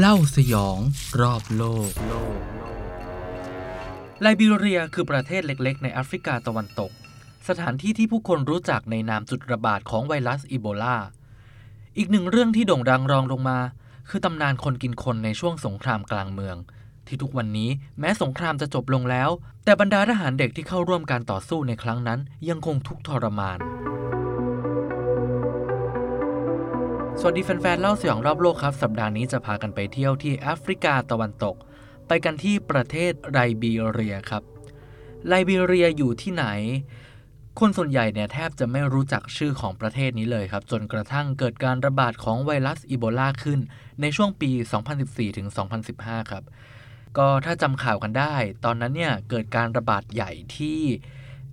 เล่าสยองรอบโลก ไลบีเรียคือประเทศเล็ก ๆ ในแอฟริกาตะวันตก สถานที่ที่ผู้คนรู้จักในนามจุดระบาดของไวรัสอีโบลา อีกหนึ่งเรื่องที่โด่งดังรองลงมา คือตำนานคนกินคนในช่วงสงครามกลางเมือง ที่ทุกวันนี้แม้สงครามจะจบลงแล้ว แต่บรรดาทหารเด็กที่เข้าร่วมการต่อสู้ในครั้งนั้นยังคงทุกทรมาน สวัสดีแฟนๆเล่าสยองรอบโลกครับ สัปดาห์นี้จะพากันไปเที่ยวที่แอฟริกาตะวันตก ไปกันที่ประเทศไลบีเรียครับ ไลบีเรียอยู่ที่ไหน คนส่วนใหญ่เนี่ยแทบจะไม่รู้จักชื่อของประเทศนี้เลยครับ จนกระทั่งเกิดการระบาดของไวรัสอีโบลาขึ้น ในช่วงปี 2014ถึง2015 ครับ ก็ถ้าจำข่าวกันได้ ตอนนั้นเนี่ยเกิดการระบาดใหญ่ที่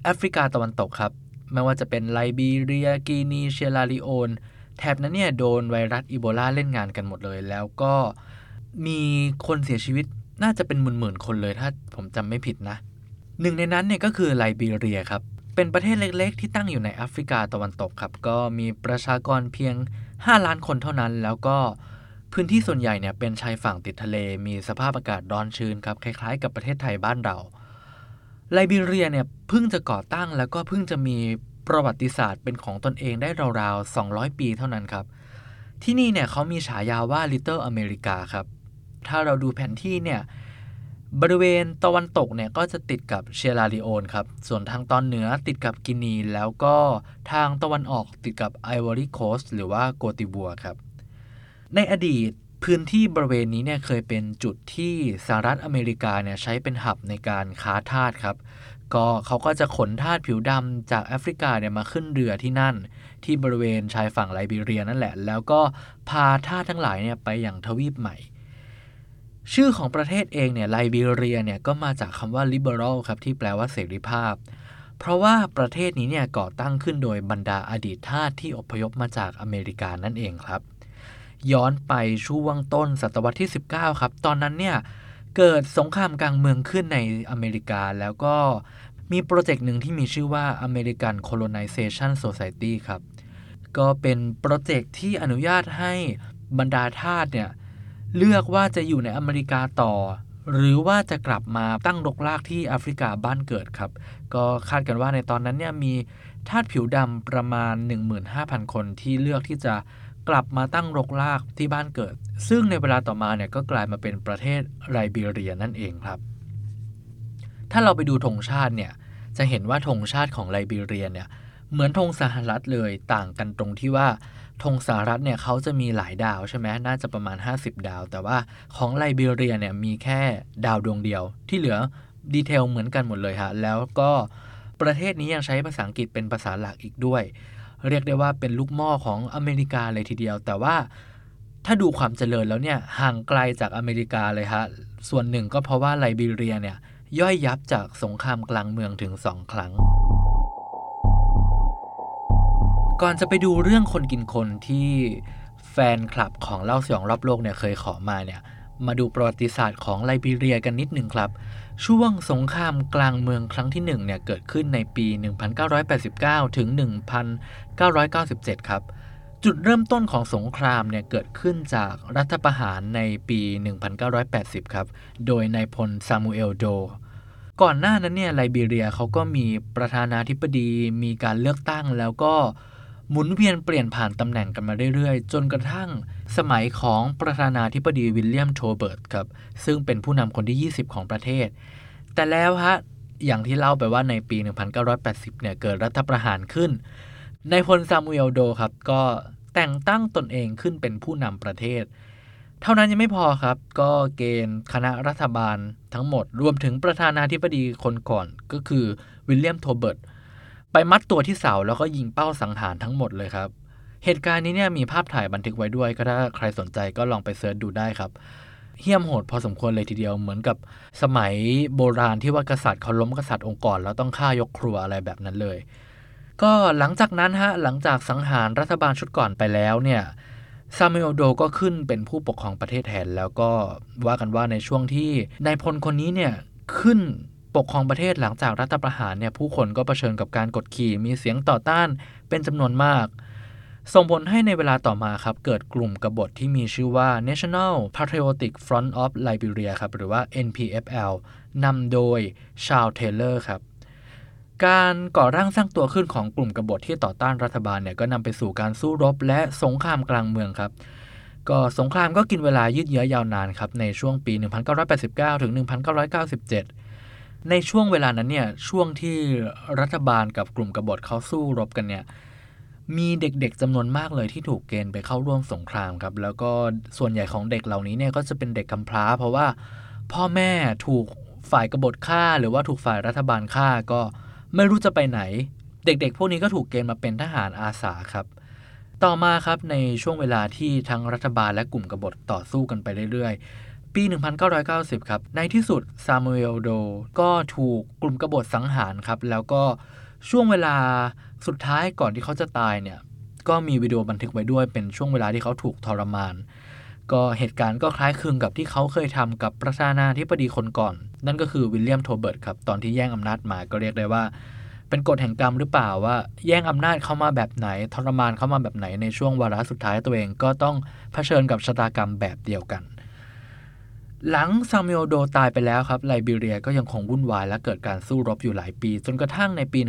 แอฟริกาตะวันตกครับ ไม่ว่าจะเป็นไลบีเรีย กีนีเชลาริโอน แถบนั้นเนี่ยโดนไวรัสอีโบลาเล่นงานกันหมดเลย แล้วก็มีคนเสียชีวิตน่าจะเป็นหมื่นๆคนเลยถ้าผมจำไม่ผิดนะ หนึ่งในนั้นเนี่ยก็คือไลบีเรียครับ เป็นประเทศเล็กๆ ที่ตั้งอยู่ในแอฟริกาตะวันตกครับ ก็มีประชากรเพียง 5 ล้านคนเท่านั้น แล้วก็พื้นที่ส่วนใหญ่เนี่ยเป็นชายฝั่งติดทะเล มีสภาพอากาศร้อนชื้นครับ คล้ายๆ กับประเทศไทยบ้านเราไลบีเรียเนี่ยเพิ่งจะก่อตั้งแล้วก็เพิ่งจะมี ประวัติศาสตร์เป็นของตนเองได้ราวๆ 200 ปีเท่านั้นครับ ที่นี่เนี่ยเขามีฉายาว่า Little America ครับ ถ้าเราดูแผนที่เนี่ยบริเวณตะวันตกเนี่ยก็จะติดกับเซียร์ราลีโอนครับ ส่วนทางตอนเหนือติดกับกินี แล้วก็ทางตะวันออกติดกับไอวอรี่โคสต์หรือว่าโกตดิวัวร์ครับ ในอดีตพื้นที่บริเวณนี้เนี่ยเคยเป็นจุดที่สหรัฐอเมริกาเนี่ยใช้เป็นหับในการค้าทาสครับ ก็เขาก็จะขนทาสผิวดำจากแอฟริกาเนี่ยมาขึ้นเรือที่นั่น ที่บริเวณชายฝั่งไลบีเรียนั่นแหละ แล้วก็พาทาสทั้งหลายเนี่ยไปอย่างทวีปใหม่ ชื่อของประเทศเองเนี่ยไลบีเรียเนี่ยก็มาจากคำว่า liberal ครับที่แปลว่าเสรีภาพ เพราะว่าประเทศนี้เนี่ยก่อตั้งขึ้นโดยบรรดาอดีตทาสที่อพยพมาจากอเมริกานั่นเองครับ ย้อนไปช่วงต้นศตวรรษที่ 19 ครับ ตอนนั้นเนี่ย เกิดสงครามกลางเมืองขึ้นในอเมริกา แล้วก็มีโปรเจกต์หนึ่งที่มีชื่อว่า American Colonization Society ครับ ก็เป็นโปรเจกต์ที่อนุญาตให้บรรดาทาสเนี่ย เลือกว่าจะอยู่ในอเมริกาต่อ หรือว่าจะกลับมาตั้งรกรากที่แอฟริกาบ้านเกิดครับ ก็คาดกันว่าในตอนนั้นเนี่ยมีทาสผิวดำประมาณ 15,000 คนที่เลือกที่จะ กลับมาตั้งรกรากที่บ้านเกิด ซึ่งในเวลาต่อมาเนี่ยก็กลายมาเป็นประเทศไลบีเรียนั่นเองครับ ถ้าเราไปดูธงชาติเนี่ยจะเห็นว่าธงชาติของไลบีเรียเนี่ยเหมือนธงสหรัฐเลยต่างกันตรงที่ว่าธงสหรัฐเนี่ยเขาจะมีหลายดาวใช่ไหมน่าจะประมาณ 50 ดาว แต่ว่าของไลบีเรียเนี่ยมีแค่ดาวดวงเดียว ที่เหลือดีเทลเหมือนกันหมดเลยฮะแล้วก็ประเทศนี้ยังใช้ภาษาอังกฤษเป็นภาษาหลักอีกด้วย เรียกได้ว่าเป็นลูกหม้อของอเมริกาเลยทีเดียว แต่ว่าถ้าดูความเจริญแล้วเนี่ยห่างไกลจากอเมริกาเลยฮะส่วนหนึ่งก็เพราะว่าไลบีเรียเนี่ยย่อยยับจากสงครามกลางเมืองถึง2ครั้ง ก่อนจะไปดูเรื่องคนกินคนที่แฟนคลับของเล่าสยองรอบโลกเนี่ยเคยขอมาเนี่ยมาดูประวัติศาสตร์ของไลบีเรียกันนิดหนึ่งครับ ช่วงสงครามกลางเมืองครั้งที่1เนี่ยเกิดขึ้นในปี 1989 ถึง 1997 ครับ จุดเริ่มต้นของสงครามเนี่ยเกิดขึ้นจากรัฐประหารในปี 1980 ครับ โดยนายพลซามูเอลโด ก่อนหน้านั้นเนี่ยไลบีเรียเขาก็มีประธานาธิบดี มีการเลือกตั้งแล้วก็ หมุนเวียนเปลี่ยนผ่านตำแหน่งกันมาเรื่อยๆ จนกระทั่งสมัยของประธานาธิบดีวิลเลียมโทลเบิร์ตครับ ซึ่งเป็นผู้นำคนที่ 20 ของประเทศ แต่แล้วฮะ อย่างที่เล่าไปว่าในปี 1980 เนี่ย เกิดรัฐประหารขึ้นนายพลซามูเอลโดครับ ก็แต่งตั้งตนเองขึ้นเป็นผู้นำประเทศ เท่านั้นยังไม่พอครับ ก็เกณฑ์คณะรัฐบาลทั้งหมด รวมถึงประธานาธิบดีคนก่อนก็คือวิลเลียมโทเบิร์ต ไปมัดตัวที่เสาแล้วก็ยิงเป้าสังหารทั้งหมดเลยครับ เหตุการณ์นี้เนี่ยมีภาพถ่ายบันทึกไว้ด้วย ก็ถ้าใครสนใจก็ลองไปเสิร์ชดูได้ครับเหี้ยมโหดพอสมควรเลยทีเดียวเหมือนกับสมัยโบราณที่ว่ากษัตริย์เขาล้มกษัตริย์องค์กรแล้วต้องฆ่ายกครัวอะไรแบบนั้นเลย ก็หลังจากนั้นฮะหลังจากสังหารรัฐบาลชุดก่อนไปแล้วเนี่ยซามูเอลโดก็ขึ้นเป็นผู้ปกครองประเทศแทนแล้วก็ว่ากันว่าในช่วงที่นายพลคนนี้เนี่ยขึ้น ปกครองประเทศหลังจากรัฐประหารเนี่ยผู้คนก็เผชิญกับการกดขี่มีเสียงต่อต้านเป็นจำนวนมาก ส่งผลให้ในเวลาต่อมาครับ เกิดกลุ่มกบฏที่มีชื่อว่า National Patriotic Front of Liberia ครับหรือว่า NPFL นำโดยชาลเทเลอร์ครับการก่อร่างสร้างตัวขึ้นของกลุ่มกบฏที่ต่อต้านรัฐบาลเนี่ยก็นำไปสู่การสู้รบและสงครามกลางเมืองครับ ก็สงครามก็กินเวลายืดเยื้อยาวนานครับในช่วงปี 1989 ถึง 1997 ในช่วงเวลานั้นเนี่ยช่วงที่รัฐบาลกับกลุ่มกบฏเขาสู้รบกันเนี่ยมีเด็กๆจำนวนมากเลยที่ถูกเกณฑ์ไปเข้าร่วมสงครามครับ แล้วก็ส่วนใหญ่ของเด็กเหล่านี้เนี่ยก็จะเป็นเด็กกำพร้า เพราะว่าพ่อแม่ถูกฝ่ายกบฏฆ่า หรือว่าถูกฝ่ายรัฐบาลฆ่าก็ไม่รู้จะไปไหน เด็กๆ พวกนี้ก็ถูกเกณฑ์มาเป็นทหารอาสาครับ ต่อมาครับในช่วงเวลาที่ทั้งรัฐบาลและกลุ่มกบฏต่อสู้กันไปเรื่อยๆ ปี 1990 ครับ ในที่สุดซามูเอลโดก็ถูกกลุ่มกบฏสังหารครับ แล้วก็ช่วงเวลาสุดท้ายก่อนที่เขาจะตายเนี่ย ก็มีวิดีโอบันทึกไว้ด้วยเป็นช่วงเวลาที่เขาถูกทรมาน ก็เหตุการณ์ก็คล้ายคลึงกับที่เขาเคยทำกับประธานาธิบดีคนก่อน นั่นก็คือวิลเลียมโทเบิร์ตครับ ตอนที่แย่งอำนาจมาก็เรียกได้ว่า เป็นกฎแห่งกรรมหรือเปล่าว่า แย่งอำนาจเข้ามาแบบไหน ทรมานเข้ามาแบบไหนในช่วงวาระสุดท้ายตัวเองก็ต้องเผชิญกับชะตากรรมแบบเดียวกัน หลังซามูเอล โดตายไปแล้วครับไลบีเรียก็ยังคงวุ่นวายและเกิดการสู้รบอยู่หลายปี จนกระทั่งในปี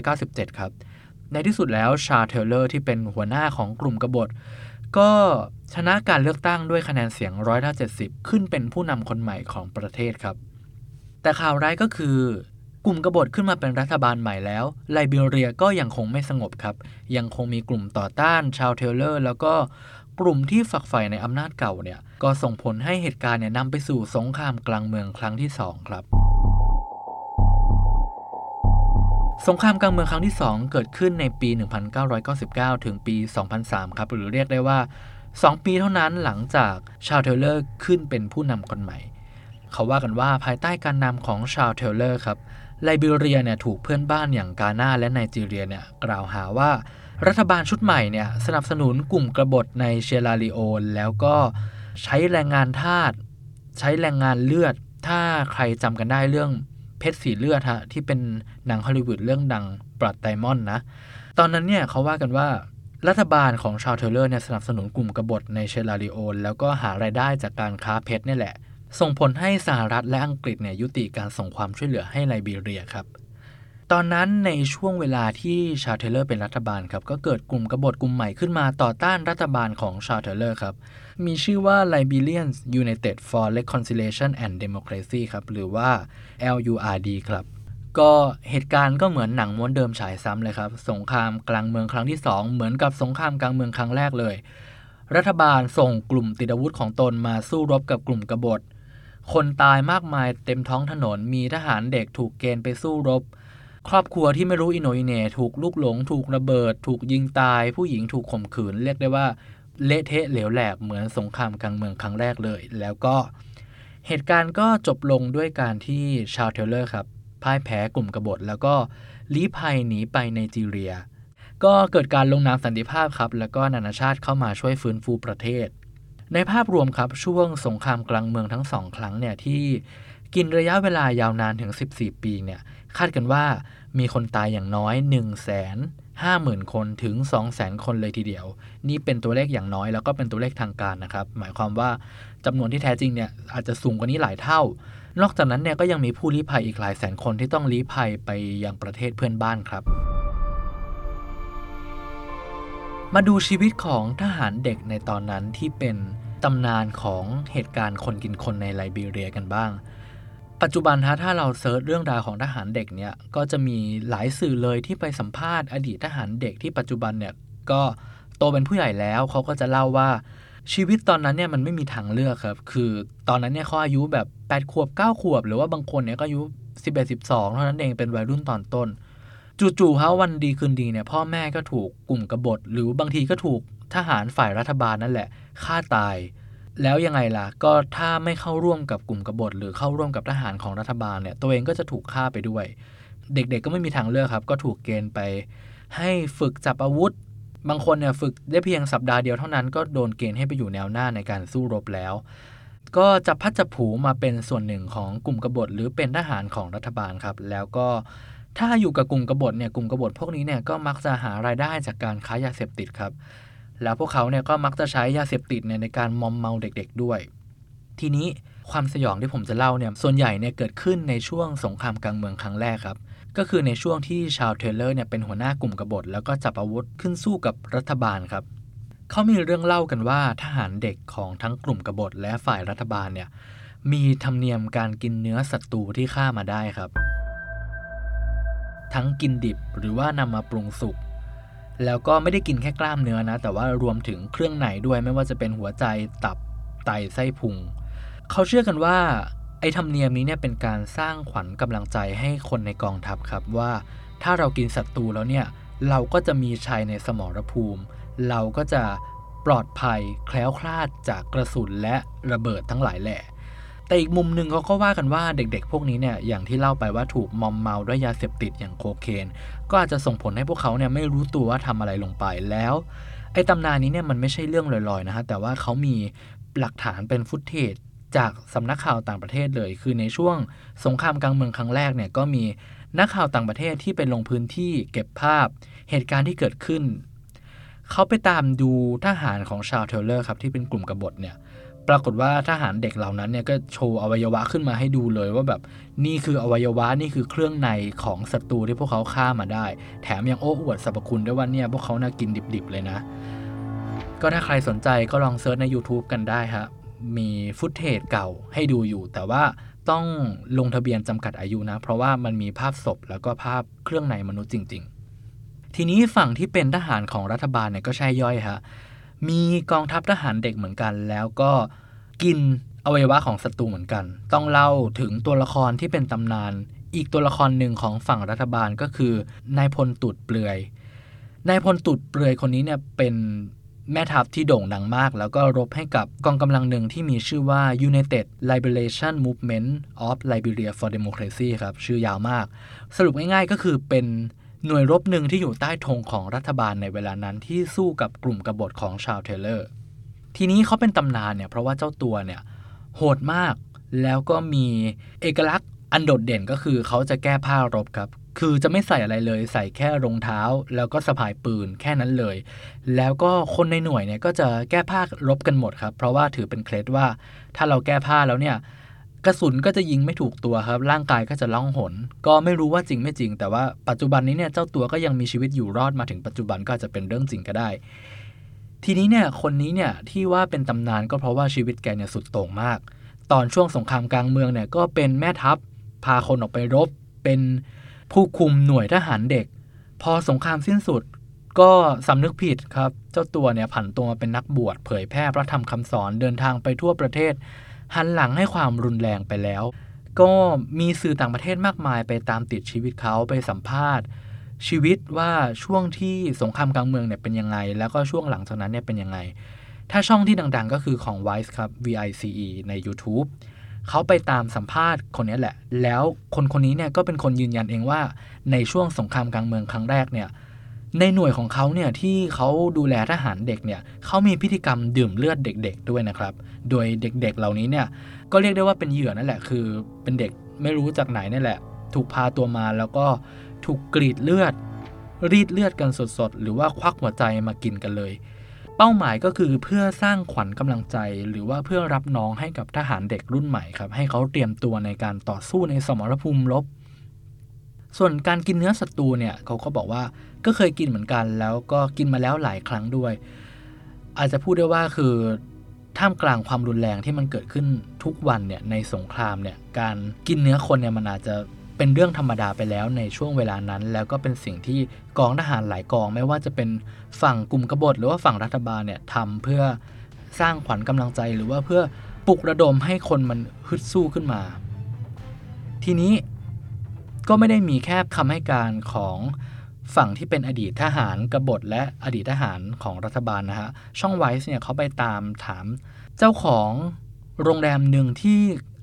1997 ครับ ในที่สุดแล้วชาเทเลอร์ที่เป็นหัวหน้าของกลุ่มกบฏ ก็ชนะการเลือกตั้งด้วยคะแนนเสียงร้อยละ70 ขึ้นเป็นผู้นำคนใหม่ของประเทศครับ แต่ข่าวร้ายก็คือกลุ่มกบฏขึ้นมาเป็นรัฐบาลใหม่แล้ว ไลบีเรียก็ยังคงไม่สงบครับ ยังคงมีกลุ่มต่อต้านชาวเทเลอร์ แล้วก็ กลุ่มที่ฝักใฝ่ในอำนาจเก่าเนี่ยก็ส่งผลให้เหตุการณ์เนี่ยนำไปสู่สงครามกลางเมืองครั้งที่ 2 ครับ สงครามกลางเมืองครั้งที่ 2 เกิดขึ้นในปี 1999 ถึงปี 2003 ครับหรือเรียกได้ว่า 2 ปีเท่านั้นหลังจากชาวเทเลอร์ขึ้นเป็นผู้นำคนใหม่ เขาว่ากันว่าภายใต้การนำของชาวเทเลอร์ครับ ไลบีเรียเนี่ยถูกเพื่อนบ้านอย่างกาหน้าและไนจีเรียเนี่ยกล่าวหาว่า รัฐบาลชุดใหม่เนี่ยสนับสนุนกลุ่มกบฏในเชลาริโอนแล้วก็ใช้แรงงานทาสใช้แรงงานเลือด ถ้าใครจำกันได้เรื่องเพชรสีเลือดฮะที่เป็นหนังฮอลลีวูดเรื่องดังปรัดไดมอนนะ ตอนนั้นเนี่ยเขาว่ากันว่ารัฐบาลของชาวเทเลอร์เนี่ยสนับสนุนกลุ่มกบฏในเชลาริโอนแล้วก็หารายได้จากการค้าเพชรนี่แหละ ส่งผลให้สหรัฐและอังกฤษเนี่ยยุติการส่งความช่วยเหลือให้ไลบีเรียครับ ตอนนั้นในช่วงเวลาที่ชาเทเลอร์เป็นรัฐบาลครับ ก็เกิดกลุ่มกบฏกลุ่มใหม่ขึ้นมาต่อต้านรัฐบาลของชาเทเลอร์ครับ มีชื่อว่า Liberians United for Reconciliation and Democracy ครับ หรือว่า LURD ครับ ก็เหตุการณ์ก็เหมือนหนังม้วนเดิมฉายซ้ำเลยครับ สงครามกลางเมืองครั้งที่ 2 เหมือนกับสงครามกลางเมืองครั้งแรกเลย รัฐบาลส่งกลุ่มติดอาวุธของตนมาสู้รบกับกลุ่มกบฏ คนตายมากมายเต็มท้องถนน มีทหารเด็กถูกเกณฑ์ไปสู้รบ ครอบครัวที่ไม่รู้อีโหน่อีเหน่ถูกลูกหลง ถูกระเบิด ถูกยิงตาย ผู้หญิงถูกข่มขืน เรียกได้ว่าเละเทะเหลวแหลกเหมือนสงครามกลางเมืองครั้งแรกเลย แล้วก็เหตุการณ์ก็จบลงด้วยการที่ชาวเทเลอร์ครับพ่ายแพ้กลุ่มกบฏ แล้วก็ลี้ภัยหนีไปไนจีเรีย ก็เกิดการลงนามสันติภาพครับ แล้วก็นานาชาติเข้ามาช่วยฟื้นฟูประเทศ ในภาพรวมครับช่วงสงครามกลางเมืองทั้งสองครั้งเนี่ยที่กินระยะเวลายาวนานถึง 14 ปีเนี่ยคาดกันว่ามีคนตายอย่างน้อย1 5 0 0 0 0 คนถึง 200,000 คนเลยทีเดียว นี่เป็นตัวเลขอย่างน้อยแล้วก็เป็นตัวเลขทางการนะครับ หมายความว่าจำนวนที่แท้จริงเนี่ยอาจจะสูงกว่านี้หลายเท่า นอกจากนั้นเนี่ยก็ยังมีผู้ลี้ภัยอีกหลายแสนคนที่ต้องลี้ภัยไปยังประเทศเพื่อนบ้านครับ มาดูชีวิตของทหารเด็กในตอนนั้นที่เป็น ตำนานของเหตุการณ์คนกินคนในไลบีเรียกันบ้าง ปัจจุบันถ้าเราเซิร์ชเรื่องราวของทหารเด็กเนี่ยก็จะมีหลายสื่อเลยที่ไปสัมภาษณ์อดีตทหารเด็กที่ปัจจุบันเนี่ยก็โตเป็นผู้ใหญ่แล้วเขาก็จะเล่าว่าชีวิตตอนนั้นเนี่ยมันไม่มีทางเลือกครับ คือตอนนั้นเนี่ยเขาอายุแบบ8ขวบ9ขวบ หรือว่าบางคนเนี่ยก็อายุ11 12เท่านั้นเองเป็นวัยรุ่นตอนต้น จู่ๆเขาวันดีคืนดีเนี่ยพ่อแม่ก็ถูกกลุ่มกบฏ หรือบางทีก็ถูก ทหารฝ่ายรัฐบาลนั่นแหละฆ่าตาย แล้วยังไงล่ะ ก็ถ้าไม่เข้าร่วมกับกลุ่มกบฏ หรือเข้าร่วมกับทหารของรัฐบาลเนี่ยตัวเองก็จะถูกฆ่าไปด้วย เด็กๆก็ไม่มีทางเลือกครับ ก็ถูกเกณฑ์ไป ให้ฝึกจับอาวุธ บางคนเนี่ยฝึกได้เพียงสัปดาห์เดียวเท่านั้นก็โดนเกณฑ์ให้ไปอยู่แนวหน้าในการสู้รบแล้ว ก็จับพัดจับผูมาเป็นส่วนหนึ่งของกลุ่มกบฏ หรือเป็นทหารของรัฐบาลครับ แล้วก็ถ้าอยู่กับกลุ่มกบฏเนี่ยกลุ่มกบฏพวกนี้เนี่ยก็มักจะหารายได้จากการค้ายาเสพติดครับ แล้วพวกเขาเนี่ยก็มักจะใช้ยาเสพติดเนี่ยในการมอมเมาเด็กๆด้วย ทีนี้ความสยองที่ผมจะเล่าเนี่ยส่วนใหญ่เนี่ยเกิดขึ้นในช่วงสงครามกลางเมืองครั้งแรกครับ ก็คือในช่วงที่ชาวเทเลอร์เนี่ยเป็นหัวหน้ากลุ่มกบฏ แล้วก็จับอาวุธขึ้นสู้กับรัฐบาลครับเขามีเรื่องเล่ากันว่าทหารเด็กของทั้งกลุ่มกบฏและฝ่ายรัฐบาลเนี่ยมีธรรมเนียมการกินเนื้อศัตรูที่ฆ่ามาได้ครับ ทั้งกินดิบหรือว่านำมาปรุงสุก แล้วก็ไม่ได้กินแค่กล้ามเนื้อนะ แต่ว่ารวมถึงเครื่องในด้วยไม่ว่าจะเป็นหัวใจตับไตไส้พุง เขาเชื่อกันว่า ไอ้ธรรมเนียมนี้เนี่ยเป็นการสร้างขวัญกำลังใจให้คนในกองทัพครับว่า ถ้าเรากินศัตรูแล้วเนี่ยเราก็จะมีชัยในสมรภูมิ เราก็จะปลอดภัยแคล้วคลาดจากกระสุนและระเบิดทั้งหลายแหล่แต่อีกมุมหนึ่งเขาก็ว่ากันว่าเด็กๆ พวกนี้เนี่ยอย่างที่เล่าไปว่าถูกมอมเมาด้วยยาเสพติดอย่างโคเคน ก็อาจจะส่งผลให้พวกเขาเนี่ยไม่รู้ตัวว่าทำอะไรลงไปแล้ว ไอ้ตำนานนี้เนี่ยมันไม่ใช่เรื่องลอยๆนะฮะแต่ว่าเขามีหลักฐานเป็นฟุตเทจจากสำนักข่าวต่างประเทศเลย คือในช่วงสงครามกลางเมืองครั้งแรกเนี่ยก็มีนักข่าวต่างประเทศที่ไปลงพื้นที่เก็บภาพเหตุการณ์ที่เกิดขึ้น เขาไปตามดูทหารของชาวเทเลอร์ครับที่เป็นกลุ่มกบฏเนี่ย ปรากฏว่าทหารเด็กเหล่านั้นเนี่ยก็โชว์อวัยวะขึ้นมาให้ดูเลยว่าแบบนี่คืออวัยวะนี่คือเครื่องในของศัตรูที่พวกเขาฆ่ามาได้ แถมยังโอ้อวดสรรพคุณด้วยว่าเนี่ยพวกเขาน่ะกินดิบๆเลยนะ ก็ถ้าใครสนใจก็ลอง search ใน YouTube กันได้ฮะมี footage เก่าให้ดูอยู่ แต่ว่าต้องลงทะเบียนจำกัดอายุนะ เพราะว่ามันมีภาพศพแล้วก็ภาพเครื่องในมนุษย์จริง ๆ ทีนี้ฝั่งที่เป็นทหารของรัฐบาลเนี่ยก็ใช่ย่อยฮะ มีกองทัพทหารเด็กเหมือนกัน แล้วก็กินอวัยวะของศัตรูเหมือนกัน ต้องเล่าถึงตัวละครที่เป็นตำนาน อีกตัวละครหนึ่งของฝั่งรัฐบาลก็คือนายพลตุดเปลือยนายพลตุดเปลือยคนนี้เนี่ยเป็นแม่ทัพที่โด่งดังมาก แล้วก็รบให้กับกองกำลังหนึ่งที่มีชื่อว่า United Liberation Movement of Liberia for Democracy ครับ ชื่อยาวมาก สรุปง่ายๆก็คือเป็น หน่วยรบหนึ่งที่อยู่ใต้ธงของรัฐบาลในเวลานั้นที่สู้กับกลุ่มกบฏของชาวเทเลอร์ ทีนี้เขาเป็นตำนานเนี่ยเพราะว่าเจ้าตัวเนี่ยโหดมากแล้วก็มีเอกลักษณ์อันโดดเด่นก็คือเขาจะแก้ผ้ารบครับ คือจะไม่ใส่อะไรเลยใส่แค่รองเท้า แล้วก็สะพายปืนแค่นั้นเลย แล้วก็คนในหน่วยเนี่ยก็จะแก้ผ้ารบกันหมดครับ เพราะว่าถือเป็นเคล็ดว่า ถ้าเราแก้ผ้าแล้วเนี่ย กระสุนก็จะยิงไม่ถูกตัวครับ ร่างกายก็จะล่องหน ก็ไม่รู้ว่าจริงไม่จริง แต่ว่าปัจจุบันนี้เนี่ยเจ้าตัวก็ยังมีชีวิตอยู่รอดมาถึงปัจจุบันก็อาจจะเป็นเรื่องจริงก็ได้ ทีนี้เนี่ยคนนี้เนี่ยที่ว่าเป็นตำนานก็เพราะว่าชีวิตแกเนี่ยสุดโต่งมาก ตอนช่วงสงครามกลางเมืองเนี่ยก็เป็นแม่ทัพ พาคนออกไปรบ เป็นผู้คุมหน่วยทหารเด็ก พอสงครามสิ้นสุดก็สำนึกผิดครับ เจ้าตัวเนี่ยผันตัวมาเป็นนักบวชเผยแพร่พระธรรมคำสอนเดินทางไปทั่วประเทศ หันหลังให้ความรุนแรงไปแล้ว ก็มีสื่อต่างประเทศมากมายไปตามติดชีวิตเขาไปสัมภาษณ์ ชีวิตว่าช่วงที่สงครามกลางเมืองเนี่ยเป็นยังไง แล้วก็ช่วงหลังจากนั้นเนี่ยเป็นยังไง ถ้าช่องที่ดังๆ ก็คือของ Vice ครับ VICE ใน YouTube เขาไปตามสัมภาษณ์คนนี้แหละ แล้วคนคนนี้เนี่ยก็เป็นคนยืนยันเองว่าในช่วงสงครามกลางเมืองครั้งแรกเนี่ยในหน่วยของเขาเนี่ยที่เขาดูแลทหารเด็กเนี่ยเขามีพิธีกรรมดื่มเลือดเด็ก ๆ ด้วยนะครับ โดยเด็กๆเหล่านี้เนี่ยก็เรียกได้ว่าเป็นเหยื่อนั่นแหละ คือเป็นเด็กไม่รู้จากไหนนี่แหละ ถูกพาตัวมาแล้วก็ถูกกรีดเลือด รีดเลือดกันสดๆ หรือว่าควักหัวใจมากินกันเลย เป้าหมายก็คือเพื่อสร้างขวัญกำลังใจ หรือว่าเพื่อรับน้องให้กับทหารเด็กรุ่นใหม่ครับ ให้เขาเตรียมตัวในการต่อสู้ในสมรภูมิรบส่วนการกินเนื้อศัตรูเนี่ยเขาก็บอกว่าก็เคยกินเหมือนกันแล้วก็กินมาแล้วหลายครั้งด้วย อาจจะพูดได้ว่าคือ ท่ามกลางความรุนแรงที่มันเกิดขึ้นทุกวันเนี่ยในสงครามเนี่ยการกินเนื้อคนเนี่ยมันอาจจะเป็นเรื่องธรรมดาไปแล้วในช่วงเวลานั้น แล้วก็เป็นสิ่งที่กองทหารหลายกอง ไม่ว่าจะเป็นฝั่งกลุ่มกบฏหรือว่าฝั่งรัฐบาลเนี่ยทำเพื่อสร้างขวัญกำลังใจหรือว่าเพื่อปลุกระดมให้คนมันฮึดสู้ขึ้นมา ทีนี้ก็ไม่ได้มีแค่คำให้การของ ฝั่งที่เป็นอดีตทหารกบฏและอดีตทหารของรัฐบาลนะฮะช่องไวส์เนี่ยเขาไปตามถามเจ้าของโรงแรมหนึ่งที่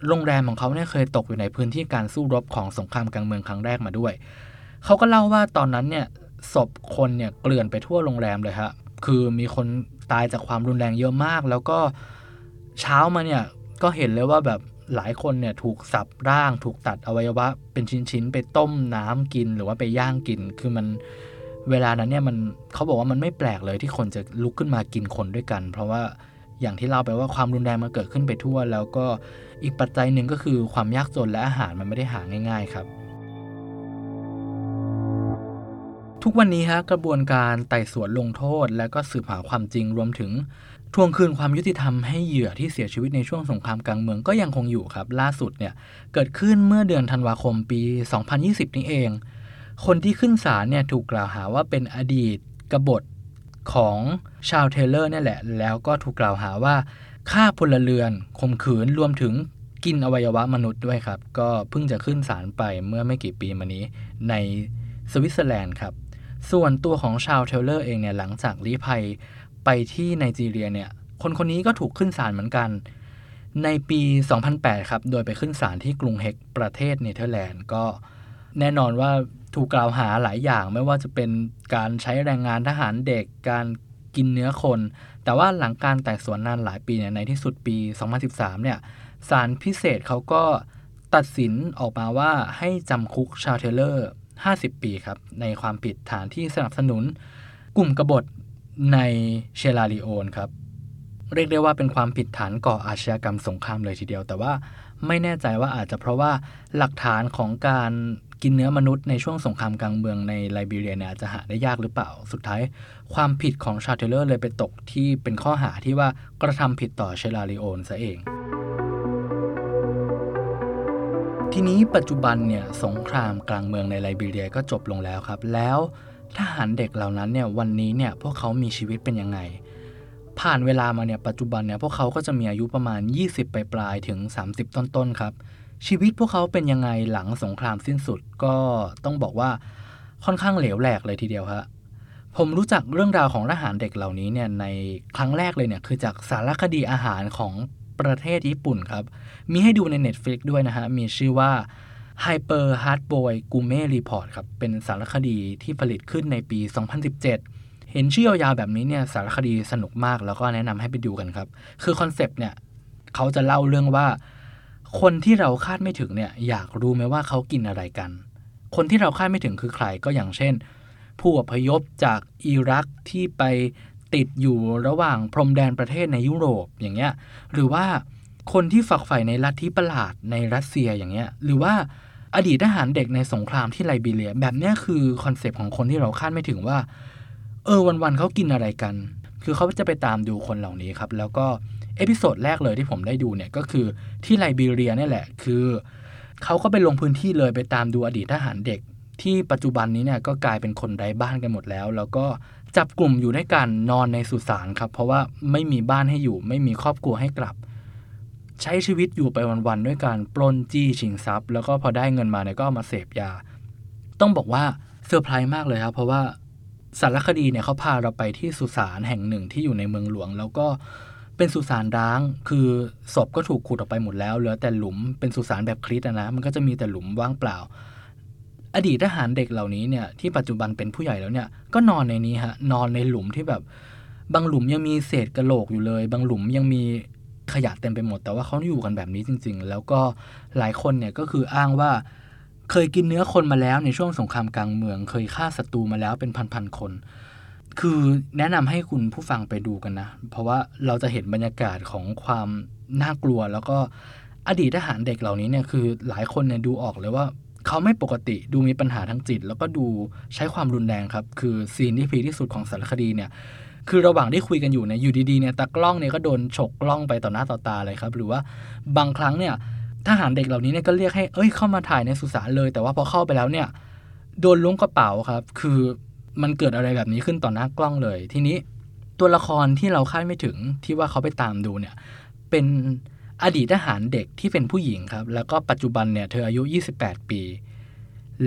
โรงแรมของเขาเนี่ยเคยตกอยู่ในพื้นที่การสู้รบของสงครามกลางเมืองครั้งแรกมาด้วย เขาก็เล่าว่าตอนนั้นเนี่ยศพคนเนี่ยเกลื่อนไปทั่วโรงแรมเลยฮะคือมีคนตายจากความรุนแรงเยอะมาก แล้วก็เช้ามาเนี่ยก็เห็นเลยว่าแบบ หลายคนเนี่ยถูกสับร่าง ถูกตัดอวัยวะ เป็นชิ้นๆ ไปต้มน้ำกินหรือว่าไปย่างกิน คือมันเวลานั้นเนี่ยมันเขาบอกว่ามันไม่แปลกเลยที่คนจะลุกขึ้นมากินคนด้วยกัน เพราะว่าอย่างที่เล่าไปว่าความรุนแรงมันเกิดขึ้นไปทั่ว แล้วก็อีกปัจจัยหนึ่งก็คือความยากจนและอาหารมันไม่ได้หาง่าย ๆ ครับ ทุกวันนี้ฮะกระบวนการไต่สวนลงโทษ และก็สืบหาความจริงรวมถึงทวงคืนความยุติธรรมให้เหยื่อที่เสียชีวิตในช่วงสงครามกลางเมืองก็ยังคงอยู่ครับ ล่าสุดเนี่ยเกิดขึ้นเมื่อเดือนธันวาคมปี 2020 นี้เอง คนที่ขึ้นศาลเนี่ยถูกกล่าวหาว่าเป็นอดีตกบฏของชาวเทเลอร์นี่แหละ แล้วก็ถูกกล่าวหาว่าฆ่าพลเรือนข่มขืนรวมถึงกินอวัยวะมนุษย์ด้วยครับ ก็เพิ่งจะขึ้นศาลไปเมื่อไม่กี่ปีมานี้ในสวิตเซอร์แลนด์ครับ ส่วนตัวของชาวเทเลอร์เองเนี่ยหลังจากลี้ภัยไปที่ไนจีเรียเนี่ยคนคนนี้ก็ถูกขึ้นศาลเหมือนกัน ในปี 2008 ครับ โดยไปขึ้นศาลที่กรุงเฮกประเทศเนเธอร์แลนด์ก็แน่นอนว่าถูกกล่าวหาหลายอย่างไม่ว่าจะเป็นการใช้แรงงานทหารเด็กการกินเนื้อคน แต่ว่าหลังการไต่สวนนานหลายปีเนี่ยในที่สุดปี 2013 เนี่ยศาลพิเศษเขาก็ตัดสินออกมาว่าให้จำคุกชาวเทเลอร์ 50 ปีครับในความผิดฐานที่สนับสนุน กลุ่มกบฏในเซียร์ราลีโอนครับเรียกได้ว่าเป็นความผิดฐานก่ออาชญากรรมสงครามเลยทีเดียว แต่ว่าไม่แน่ใจว่าอาจจะเพราะว่าหลักฐานของการกินเนื้อมนุษย์ในช่วงสงครามกลางเมืองในไลบีเรียเนี่ยอาจจะหาได้ยากหรือเปล่า สุดท้าย ความผิดของชาเทเลอร์เลยไปตกที่เป็นข้อหาที่ว่ากระทำผิดต่อเซียร์ราลีโอนซะเอง ทีนี้ปัจจุบันเนี่ยสงครามกลางเมืองในไลบีเรียก็จบลงแล้วครับ แล้วทหารเด็กเหล่านั้นเนี่ยวันนี้เนี่ยพวกเขามีชีวิตเป็นยังไง ผ่านเวลามาเนี่ยปัจจุบันเนี่ยพวกเขาก็จะมีอายุประมาณ 20ปลายๆถึง 30 ต้นๆครับ ชีวิตพวกเขาเป็นยังไงหลังสงครามสิ้นสุดก็ต้องบอกว่าค่อนข้างเหลวแหลกเลยทีเดียวครับผมรู้จักเรื่องราวของทหารเด็กเหล่านี้เนี่ยในครั้งแรกเลยเนี่ยคือจากสารคดีอาหารของ ประเทศญี่ปุ่นครับ มีให้ดูใน Netflix ด้วยนะฮะ มีชื่อว่า Hyper Hard Boy Gourmet Report ครับ เป็นสารคดีที่ผลิตขึ้นในปี 2017 เห็นชื่อยาวๆแบบนี้เนี่ยสารคดีสนุกมากแล้วก็แนะนำให้ไปดูกันครับ คือคอนเซปต์เนี่ยเขาจะเล่าเรื่องว่า คนที่เราคาดไม่ถึงเนี่ยอยากรู้ไหมว่าเขากินอะไรกัน คนที่เราคาดไม่ถึงคือใครก็อย่างเช่น ผู้อพยพจากอิรักที่ไป ติดอยู่ระหว่างพรมแดนประเทศในยุโรปอย่างเงี้ยหรือว่าคนที่ฝักใฝ่ในลัทธิประหลาดในรัสเซียอย่างเงี้ยหรือว่าอดีตทหารเด็กในสงครามที่ไลบีเรีย แบบนี้คือคอนเซปต์ของคนที่เราคาดไม่ถึงว่า เออวันๆเขากินอะไรกัน คือเขาจะไปตามดูคนเหล่านี้ครับ แล้วก็ episode แรกเลยที่ผมได้ดูเนี่ยก็คือที่ไลบีเรียนี่แหละ คือเขาก็ไปลงพื้นที่เลยไปตามดูอดีตทหารเด็ก ที่ปัจจุบันนี้เนี่ยก็กลายเป็นคนไร้บ้านกันหมดแล้ว แล้วก็ จับกลุ่มอยู่ด้วยกันนอนในสุสานครับ เพราะว่าไม่มีบ้านให้อยู่ ไม่มีครอบครัวให้กลับ ใช้ชีวิตอยู่ไปวันๆด้วยการปล้นจี้ชิงทรัพย์ แล้วก็พอได้เงินมาเนี่ยก็มาเสพยา ต้องบอกว่าเซอร์ไพรส์มากเลยครับเพราะว่าสารคดีเนี่ยเขาพาเราไปที่สุสานแห่งหนึ่งที่อยู่ในเมืองหลวง แล้วก็เป็นสุสานร้าง คือศพก็ถูกขุดออกไปหมดแล้วเหลือแต่หลุมเป็นสุสานแบบคริสต์นะมันก็จะมีแต่หลุมว่างเปล่า อดีตทหารเด็กเหล่านี้เนี่ยที่ปัจจุบันเป็นผู้ใหญ่แล้วเนี่ยก็นอนในนี้ฮะนอนในหลุมที่แบบ บางหลุมยังมีเศษกระโหลกอยู่เลย บางหลุมยังมีขยะเต็มไปหมด แต่ว่าเขาอยู่กันแบบนี้จริง ๆ แล้วก็หลายคนเนี่ยก็คืออ้างว่า เคยกินเนื้อคนมาแล้วในช่วงสงครามกลางเมือง เคยฆ่าศัตรูมาแล้วเป็นพันๆคน คือแนะนำให้คุณผู้ฟังไปดูกันนะ เพราะว่าเราจะเห็นบรรยากาศของความน่ากลัวแล้วก็อดีตทหารเด็กเหล่านี้เนี่ยคือหลายคนเนี่ยดูออกเลยว่า เขาไม่ปกติดูมีปัญหาทางจิต แล้วก็ดูใช้ความรุนแรงครับ คือซีนที่พีที่สุดของสารคดีเนี่ยคือระหว่างที่คุยกันอยู่เนี่ยอยู่ดีๆเนี่ยตากล้องเนี่ยก็โดนฉกกล้องไปต่อหน้าต่อตาเลยครับ หรือว่าบางครั้งเนี่ยทหารเด็กเหล่านี้เนี่ยก็เรียกให้เอ้ยเข้ามาถ่ายในสุสานเลย แต่ว่าพอเข้าไปแล้วเนี่ยโดนล้วงกระเป๋าครับ คือมันเกิดอะไรแบบนี้ขึ้นต่อหน้ากล้องเลย ทีนี้ตัวละครที่เราคาดไม่ถึงที่ว่าเขาไปตามดูเนี่ยเป็น อดีตทหารเด็กที่เป็นผู้หญิงครับ แล้วก็ปัจจุบันเนี่ยเธออายุ 28 ปี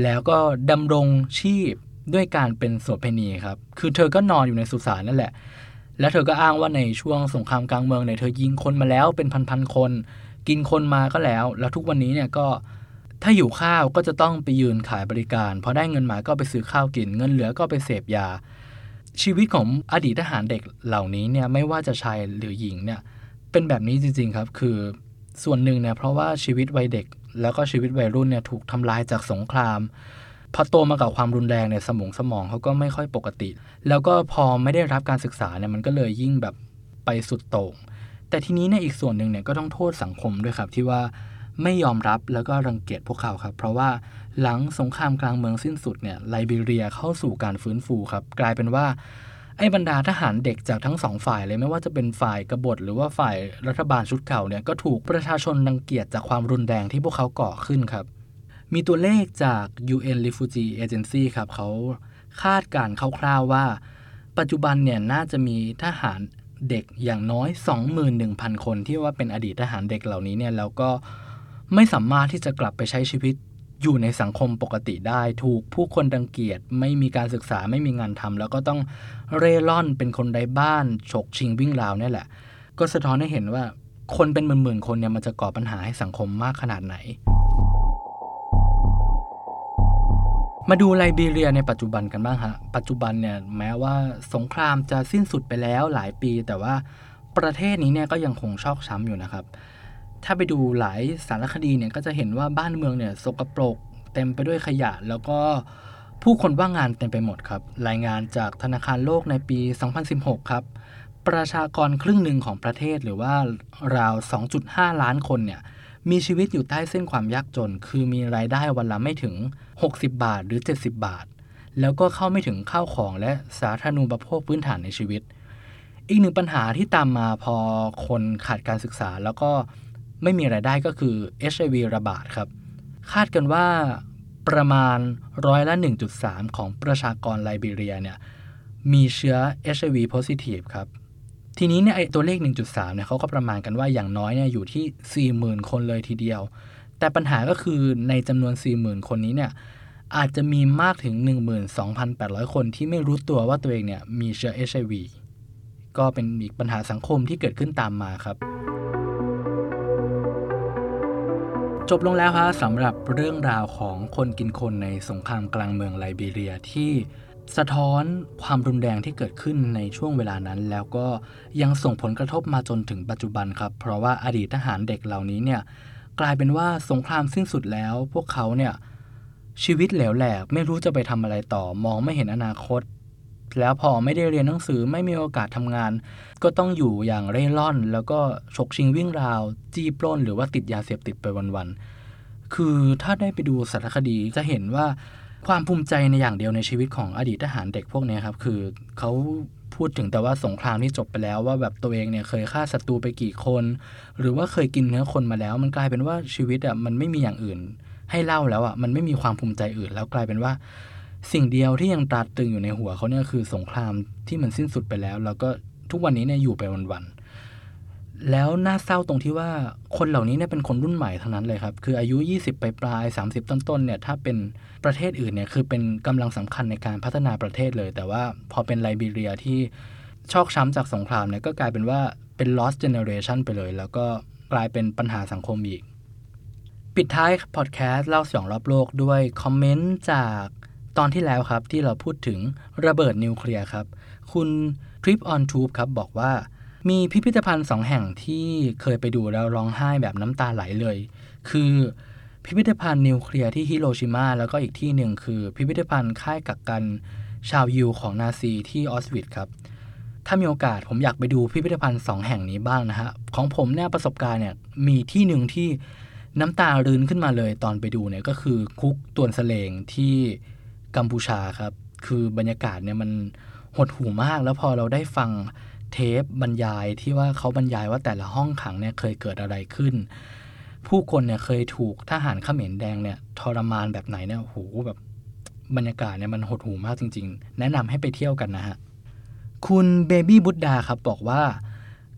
แล้วก็ดำรงชีพด้วยการเป็นโสเภณีครับ คือเธอก็นอนอยู่ในสุสานนั่นแหละ แล้วเธอก็อ้างว่าในช่วงสงครามกลางเมืองเนี่ยเธอยิงคนมาแล้วเป็นพันๆคน กินคนมาก็แล้ว แล้วทุกวันนี้เนี่ยก็ถ้าอยู่ข้าวก็จะต้องไปยืนขายบริการพอได้เงินมาก็ไปซื้อข้าวกิน เงินเหลือก็ไปเสพยา ชีวิตของอดีตทหารเด็กเหล่านี้เนี่ยไม่ว่าจะชายหรือหญิงเนี่ย เป็นแบบนี้จริง ๆ ครับ คือส่วนหนึ่งเนี่ยเพราะว่าชีวิตวัยเด็ก แล้วก็ชีวิตวัยรุ่นเนี่ยถูกทำลายจากสงครามพอโตมากับความรุนแรงเนี่ยสมองสมองเขาก็ไม่ค่อยปกติ แล้วก็พอไม่ได้รับการศึกษาเนี่ยมันก็เลยยิ่งแบบไปสุดโต่งแต่ทีนี้ในอีกส่วนหนึ่งเนี่ยก็ต้องโทษสังคมด้วยครับที่ว่าไม่ยอมรับแล้วก็รังเกียจพวกเขาครับ เพราะว่าหลังสงครามกลางเมืองสิ้นสุดเนี่ยไลบีเรียเข้าสู่การฟื้นฟูครับ กลายเป็นว่า ไอ้บรรดาทหารเด็กจากทั้งสองฝ่ายเลยไม่ว่าจะเป็นฝ่ายกบฏหรือว่าฝ่ายรัฐบาลชุดเก่าเนี่ยก็ถูกประชาชนรังเกียจจากความรุนแรงที่พวกเขาก่อขึ้นครับ มีตัวเลขจาก UN Refugee Agency ครับเขาคาดการคร่าวๆว่า ปัจจุบันเนี่ยน่าจะมีทหารเด็กอย่างน้อย 21,000 คนที่ว่าเป็นอดีตทหารเด็กเหล่านี้เนี่ยแล้วก็ไม่สามารถที่จะกลับไปใช้ชีวิต อยู่ในสังคมปกติได้ ถูกผู้คนดังเกียจไม่มีการศึกษาไม่มีงานทำแล้วก็ต้องเร่ร่อนเป็นคนไร้บ้าน ฉกชิงวิ่งราวนี่แหละ ก็สะท้อนให้เห็นว่าคนเป็นหมื่นๆคนเนี่ยมันจะก่อปัญหาให้สังคมมากขนาดไหน มาดูไลบีเรียในปัจจุบันกันบ้างฮะ ปัจจุบันเนี่ยแม้ว่าสงครามจะสิ้นสุดไปแล้วหลายปี แต่ว่าประเทศนี้เนี่ยก็ยังคงชอกช้ำอยู่นะครับ ถ้าไปดูหลายสารคดีเนี่ยก็จะเห็นว่าบ้านเมืองเนี่ยสกปรก เต็มไปด้วยขยะ แล้วก็ผู้คนว่างงานเต็มไปหมดครับ รายงานจากธนาคารโลกในปี 2016 ครับ ประชากรครึ่งหนึ่งของประเทศหรือว่าราว 2.5 ล้านคนเนี่ยมีชีวิตอยู่ใต้เส้นความยากจน คือมีรายได้วันละไม่ถึง 60 บาทหรือ 70 บาท แล้วก็เข้าไม่ถึงข้าวของและสาธารณูปโภคพื้นฐานในชีวิต อีกหนึ่งปัญหาที่ตามมาพอคนขาดการศึกษาแล้วก็ ไม่มีรายได้ก็คือ HIV ระบาดครับ คาดกันว่าประมาณร้อยละ 1.3 ของประชากรไลบีเรียเนี่ยมีเชื้อ HIV positive ครับ ทีนี้เนี่ยไอตัวเลข 1.3เนี่ยเขาก็ประมาณกันว่าอย่างน้อยเนี่ยอยู่ที่ 40,000 คนเลยทีเดียว แต่ปัญหาก็คือในจำนวน 40,000 คนนี้เนี่ยอาจจะมีมากถึง 12,800 คนที่ไม่รู้ตัวว่าตัวเองเนี่ยมีเชื้อ HIV ก็เป็นอีกปัญหาสังคมที่เกิดขึ้นตามมาครับ จบลงแล้วฮะสำหรับเรื่องราวของคนกินคนในสงครามกลางเมืองไลบีเรียที่สะท้อนความรุนแรงที่เกิดขึ้นในช่วงเวลานั้น แล้วก็ยังส่งผลกระทบมาจนถึงปัจจุบันครับ เพราะว่าอดีตทหารเด็กเหล่านี้เนี่ยกลายเป็นว่าสงครามสิ้นสุดแล้ว พวกเขาเนี่ยชีวิตเหลวแหลกไม่รู้จะไปทำอะไรต่อ มองไม่เห็นอนาคต แล้วพอไม่ได้เรียนหนังสือไม่มีโอกาสทำงาน ก็ต้องอยู่อย่างเร่ร่อน แล้วก็ฉกชิงวิ่งราว จี้ปล้น หรือว่าติดยาเสพติดไปวันๆคือถ้าได้ไปดูสารคดีจะเห็นว่าความภูมิใจในอย่างเดียวในชีวิตของอดีตทหารเด็กพวกนี้ครับ คือเขาพูดถึงแต่ว่าสงครามที่จบไปแล้วว่าแบบตัวเองเนี่ยเคยฆ่าศัตรูไปกี่คน หรือว่าเคยกินเนื้อคนมาแล้ว มันกลายเป็นว่าชีวิตอะมันไม่มีอย่างอื่น ให้เล่าแล้วอะมันไม่มีความภูมิใจอื่น แล้วกลายเป็นว่า สิ่งเดียวที่ยังตราตึงอยู่ในหัวเขาเนี่ยคือสงครามที่มันสิ้นสุดไปแล้ว แล้วก็ทุกวันนี้เนี่ยอยู่ไปวันๆแล้วน่าเศร้าตรงที่ว่าคนเหล่านี้เนี่ยเป็นคนรุ่นใหม่ทั้งนั้นเลยครับ คืออายุ 20 ไปปลาย 30 ต้นๆเนี่ยถ้าเป็นประเทศอื่นเนี่ยคือเป็นกำลังสำคัญในการพัฒนาประเทศเลย แต่ว่าพอเป็นไลบีเรียที่ชอกช้ำจากสงครามเนี่ยก็กลายเป็นว่าเป็น lost generation ไปเลย แล้วก็กลายเป็นปัญหาสังคมอีก ปิดท้ายพอดแคสต์เล่าสยองรอบโลกด้วยคอมเมนต์จาก ตอนที่แล้วครับที่เราพูดถึงระเบิดนิวเคลียร์ครับ คุณ Trip on Tube ครับบอกว่า มีพิพิธภัณฑ์สองแห่งที่เคยไปดูแล้วร้องไห้แบบน้ำตาไหลเลย คือพิพิธภัณฑ์นิวเคลียร์ที่ฮิโรชิมาแล้วก็อีกที่หนึ่งคือ พิพิธภัณฑ์ค่ายกักกันชาวยิวของนาซีที่ออสวิตครับถ้ามีโอกาสผมอยากไปดูพิพิธภัณฑ์สองแห่งนี้บ้างนะฮะของผมเนี่ยประสบการณ์เนี่ยมีที่หนึ่งที่น้ำตารืนขึ้นมาเลยตอนไปดูเนี่ยก็คือคุกตวนเสลงที่ กัมพูชาครับ คือบรรยากาศเนี่ยมันหดหู่มาก แล้วพอเราได้ฟังเทปบรรยายที่ว่าเขาบรรยายว่าแต่ละห้องขังเนี่ยเคยเกิดอะไรขึ้น ผู้คนเนี่ยเคยถูกทหารเขมรแดงเนี่ยทรมานแบบไหนเนี่ยโหแบบบรรยากาศเนี่ยมันหดหู่มากจริง ๆ แนะนำให้ไปเที่ยวกันนะฮะคุณเบบี้บุตดาครับบอกว่า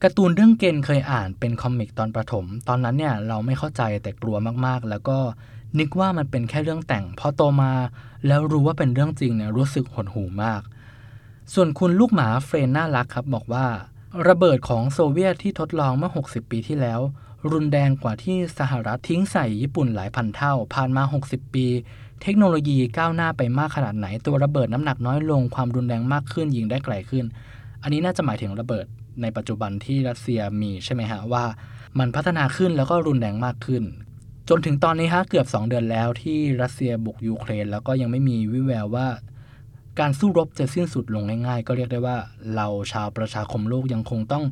การ์ตูนเรื่องเก็นเคยอ่านเป็น comic ตอนประถม ตอนนั้นเนี่ยเราไม่เข้าใจแต่กลัวมากๆ แล้วก็ นึกว่ามันเป็นแค่เรื่องแต่งพอโตมาแล้วรู้ว่าเป็นเรื่องจริงเนี่ยรู้สึกหดหู่มาก ส่วนคุณลูกหมาเฟรนน่ารักครับบอกว่า ระเบิดของโซเวียตที่ทดลองเมื่อ 60 ปีที่แล้ว รุนแรงกว่าที่สหรัฐทิ้งใส่ญี่ปุ่นหลายพันเท่า ผ่านมา 60 ปี เทคโนโลยีก้าวหน้าไปมากขนาดไหน ตัวระเบิดน้ำหนักน้อยลงความรุนแรงมากขึ้นยิงได้ไกลขึ้น อันนี้น่าจะหมายถึงระเบิดในปัจจุบันที่รัสเซียมีใช่ไหมฮะว่า มันพัฒนาขึ้นแล้วก็รุนแรงมากขึ้น จนถึงตอนนี้ฮะเกือบ 2 เดือนแล้วที่รัสเซียบุกยูเครน แล้วก็ยังไม่มีวิแววว่า การสู้รบจะสิ้นสุดลงง่ายๆ ก็เรียกได้ว่าเราชาวประชาคมโลกยังคงต้อง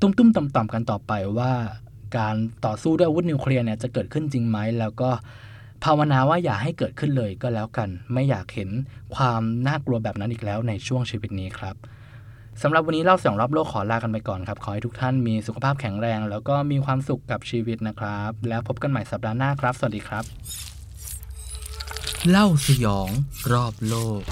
ตุ้มๆต่ำๆกันต่อไปว่าการต่อสู้ด้วยอาวุธนิวเคลียร์เนี่ยจะเกิดขึ้นจริงไหมแล้วก็ภาวนาว่าอย่าให้เกิดขึ้นเลยก็แล้วกัน ไม่อยากเห็นความน่ากลัวแบบนั้นอีกแล้วในช่วงชีวิตนี้ครับ สำหรับวันนี้เล่าสองรอบโลกขอลากันไปก่อนครับ ขอให้ทุกท่านมีสุขภาพแข็งแรง แล้วก็มีความสุขกับชีวิตนะครับ แล้วพบกันใหม่สัปดาห์หน้าครับ สวัสดีครับ เล่าสยองรอบโลก